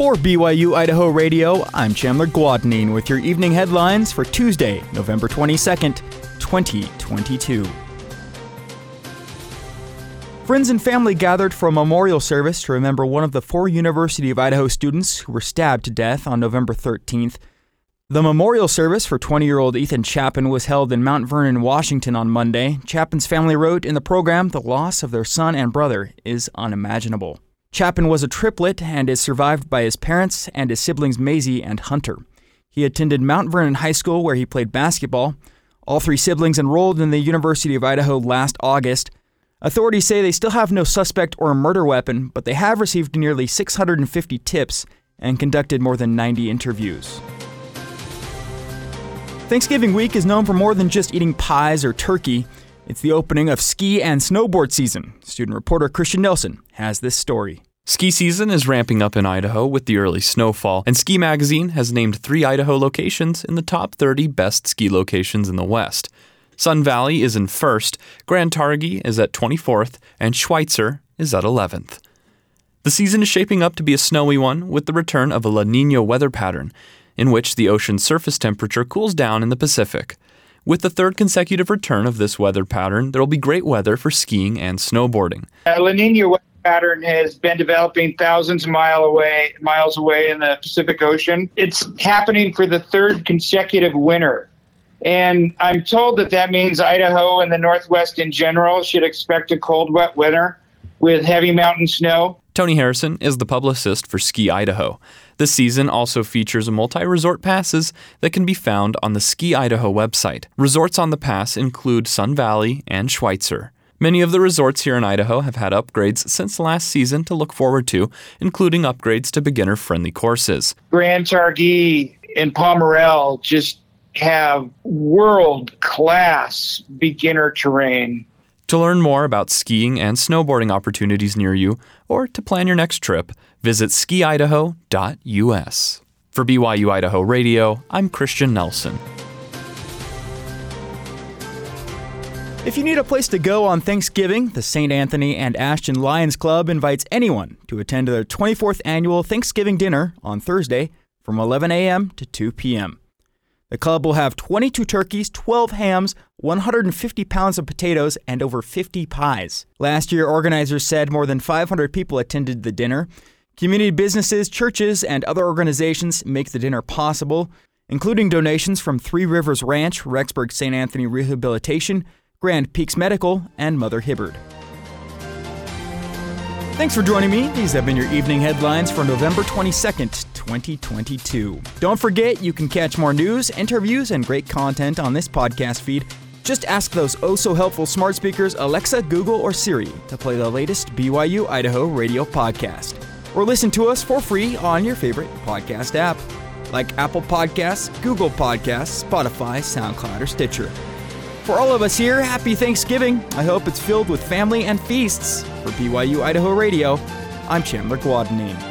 For BYU Idaho Radio, I'm Chandler Guadagnine with your evening headlines for Tuesday, November 22nd, 2022. Friends and family gathered for a memorial service to remember one of the four University of Idaho students who were stabbed to death on November 13th. The memorial service for 20 year old Ethan Chapin was held in Mount Vernon, Washington on Monday. Chapin's family wrote in the program the loss of their son and brother is unimaginable. Chapin was a triplet and is survived by his parents and his siblings Maisie and Hunter. He attended Mount Vernon High School where he played basketball. All three siblings enrolled in the University of Idaho last August. Authorities say they still have no suspect or murder weapon, but they have received nearly 650 tips and conducted more than 90 interviews. Thanksgiving week is known for more than just eating pies or turkey. It's the opening of ski and snowboard season. Student reporter Christian Nelson has this story. Ski season is ramping up in Idaho with the early snowfall, and Ski Magazine has named three Idaho locations in the top 30 best ski locations in the West. Sun Valley is in first, Grand Targhee is at 24th, and Schweitzer is at 11th. The season is shaping up to be a snowy one with the return of a La Nina weather pattern in which the ocean's surface temperature cools down in the Pacific. With the third consecutive return of this weather pattern, there will be great weather for skiing and snowboarding. Uh, La Nina weather pattern has been developing thousands of mile away, miles away in the Pacific Ocean. It's happening for the third consecutive winter. And I'm told that that means Idaho and the Northwest in general should expect a cold, wet winter with heavy mountain snow. Tony Harrison is the publicist for Ski Idaho. This season also features multi resort passes that can be found on the Ski Idaho website. Resorts on the pass include Sun Valley and Schweitzer. Many of the resorts here in Idaho have had upgrades since last season to look forward to, including upgrades to beginner friendly courses. Grand Targhee and Pomerelle just have world class beginner terrain. To learn more about skiing and snowboarding opportunities near you, or to plan your next trip, visit skiidaho.us. For BYU Idaho Radio, I'm Christian Nelson. If you need a place to go on Thanksgiving, the St. Anthony and Ashton Lions Club invites anyone to attend their 24th annual Thanksgiving dinner on Thursday from 11 a.m. to 2 p.m. The club will have 22 turkeys, 12 hams, 150 pounds of potatoes, and over 50 pies. Last year, organizers said more than 500 people attended the dinner. Community businesses, churches, and other organizations make the dinner possible, including donations from Three Rivers Ranch, Rexburg St. Anthony Rehabilitation, Grand Peaks Medical, and Mother Hibbard. Thanks for joining me. These have been your evening headlines for November 22nd, 2022. Don't forget, you can catch more news, interviews, and great content on this podcast feed. Just ask those oh so helpful smart speakers Alexa, Google, or Siri to play the latest BYU Idaho radio podcast. Or listen to us for free on your favorite podcast app, like Apple Podcasts, Google Podcasts, Spotify, SoundCloud, or Stitcher. For all of us here, happy Thanksgiving. I hope it's filled with family and feasts. For BYU Idaho Radio, I'm Chandler Guadagnine.